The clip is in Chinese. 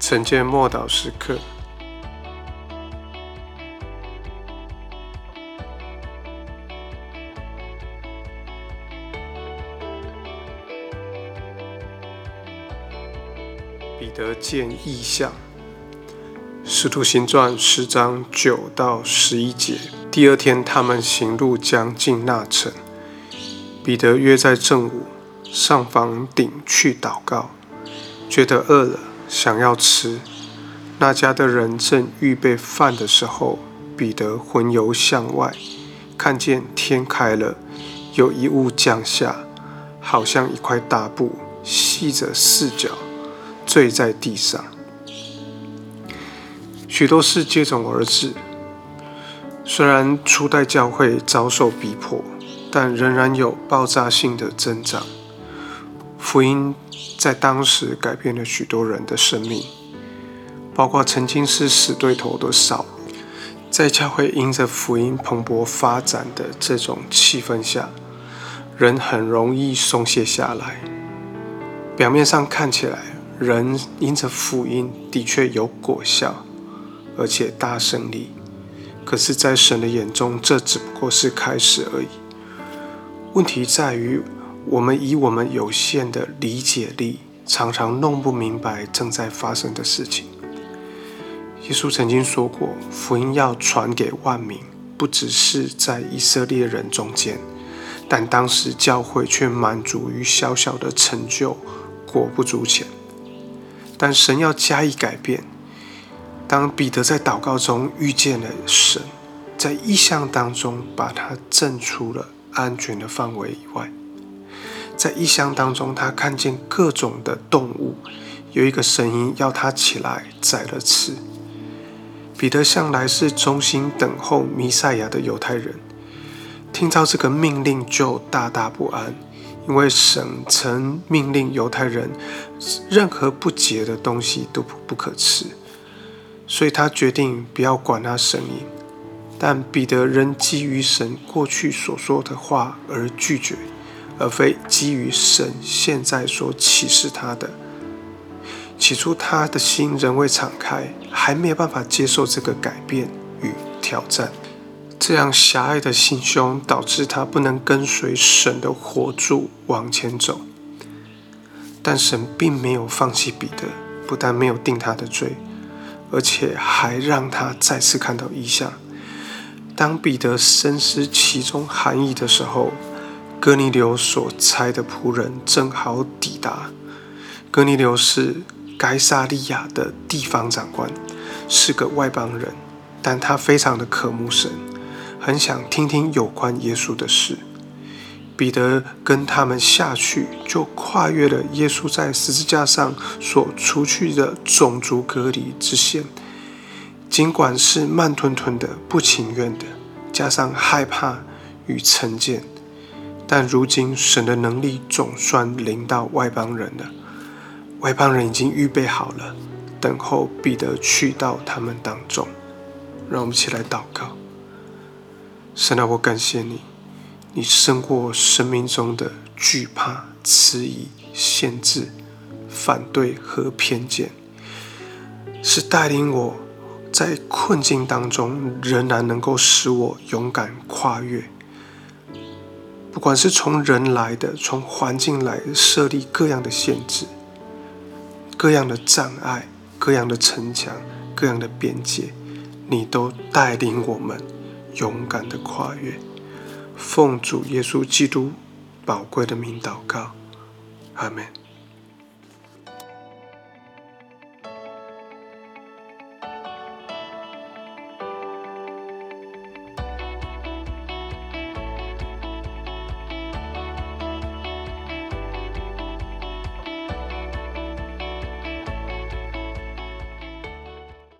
晨间默祷时刻，彼得见异象，《使徒行传》十章九到十一节。第二天，他们行路将近那城，彼得约在正午上房顶去祷告，觉得饿了。想要吃，那家的人正预备饭的时候，彼得魂游向外，看见天开了，有一物降下，好像一块大布，系着四角，坠在地上。许多事接踵而至。虽然初代教会遭受逼迫，但仍然有爆炸性的增长。福音。在当时改变了许多人的生命，包括曾经是死对头的少在教会因着福音蓬勃发展的这种气氛下，人很容易松懈下来。表面上看起来，人因着福音的确有果效，而且大胜利。可是，在神的眼中，这只不过是开始而已。问题在于。我们以我们有限的理解力，常常弄不明白正在发生的事情。耶稣曾经说过，福音要传给万民，不只是在以色列人中间。但当时教会却满足于小小的成就，果不足钱。但神要加以改变。当彼得在祷告中遇见了神，在异象当中把他震出了安全的范围以外。在异乡当中，他看见各种的动物，有一个声音要他起来宰了吃。彼得向来是忠心等候弥赛亚的犹太人，听到这个命令就大大不安，因为神曾命令犹太人，任何不洁的东西都不不可吃，所以他决定不要管那声音。但彼得仍基于神过去所说的话而拒绝。而非基于神现在所启示他的。起初他的心仍未敞开，还没有办法接受这个改变与挑战。这样狭隘的心胸导致他不能跟随神的火柱往前走。但神并没有放弃彼得，不但没有定他的罪，而且还让他再次看到异象。当彼得深思其中含义的时候，哥尼流所差的仆人正好抵达。哥尼流是该萨利亚的地方长官，是个外邦人，但他非常的渴慕神，很想听听有关耶稣的事。彼得跟他们下去，就跨越了耶稣在十字架上所除去的种族隔离之线。尽管是慢吞吞的、不情愿的，加上害怕与成见。但如今，神的能力总算临到外邦人了。外邦人已经预备好了，等候彼得去到他们当中。让我们一起来祷告：神啊，我感谢你，你胜过我生命中的惧怕、迟疑、限制、反对和偏见，是带领我在困境当中，仍然能够使我勇敢跨越。不管是从人来的，从环境来设立各样的限制、各样的障碍、各样的城墙、各样的边界，你都带领我们勇敢的跨越。奉主耶稣基督宝贵的名祷告，阿门。